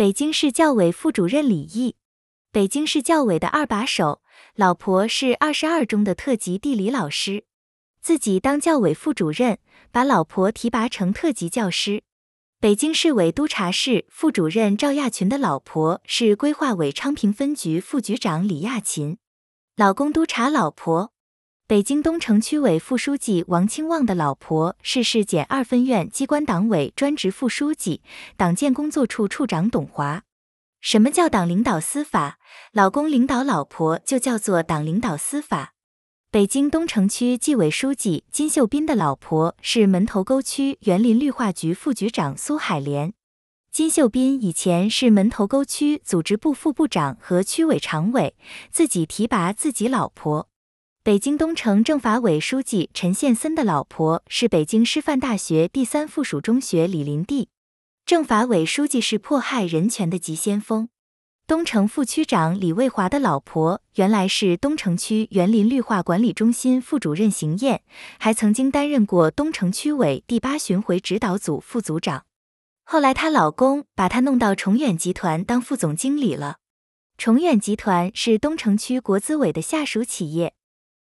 北京市教委副主任李毅，北京市教委的二把手，老婆是二十二中的特级地理老师，自己当教委副主任，把老婆提拔成特级教师。北京市委督察室副主任赵亚群的老婆是规划委昌平分局副局长李亚琴，老公督察老婆。北京东城区委副书记王清旺的老婆是市检二分院机关党委专职副书记、党建工作处处长董华。什么叫党领导司法？老公领导老婆就叫做党领导司法。北京东城区纪委书记金秀斌的老婆是门头沟区园林绿化局副局长苏海莲。金秀斌以前是门头沟区组织部副部长和区委常委，自己提拔自己老婆。北京东城政法委书记陈宪森的老婆是北京师范大学第三附属中学李林娣。政法委书记是迫害人权的急先锋。东城副区长李卫华的老婆原来是东城区园林绿化管理中心副主任邢燕，还曾经担任过东城区委第八巡回指导组副组长。后来她老公把她弄到崇远集团当副总经理了。崇远集团是东城区国资委的下属企业。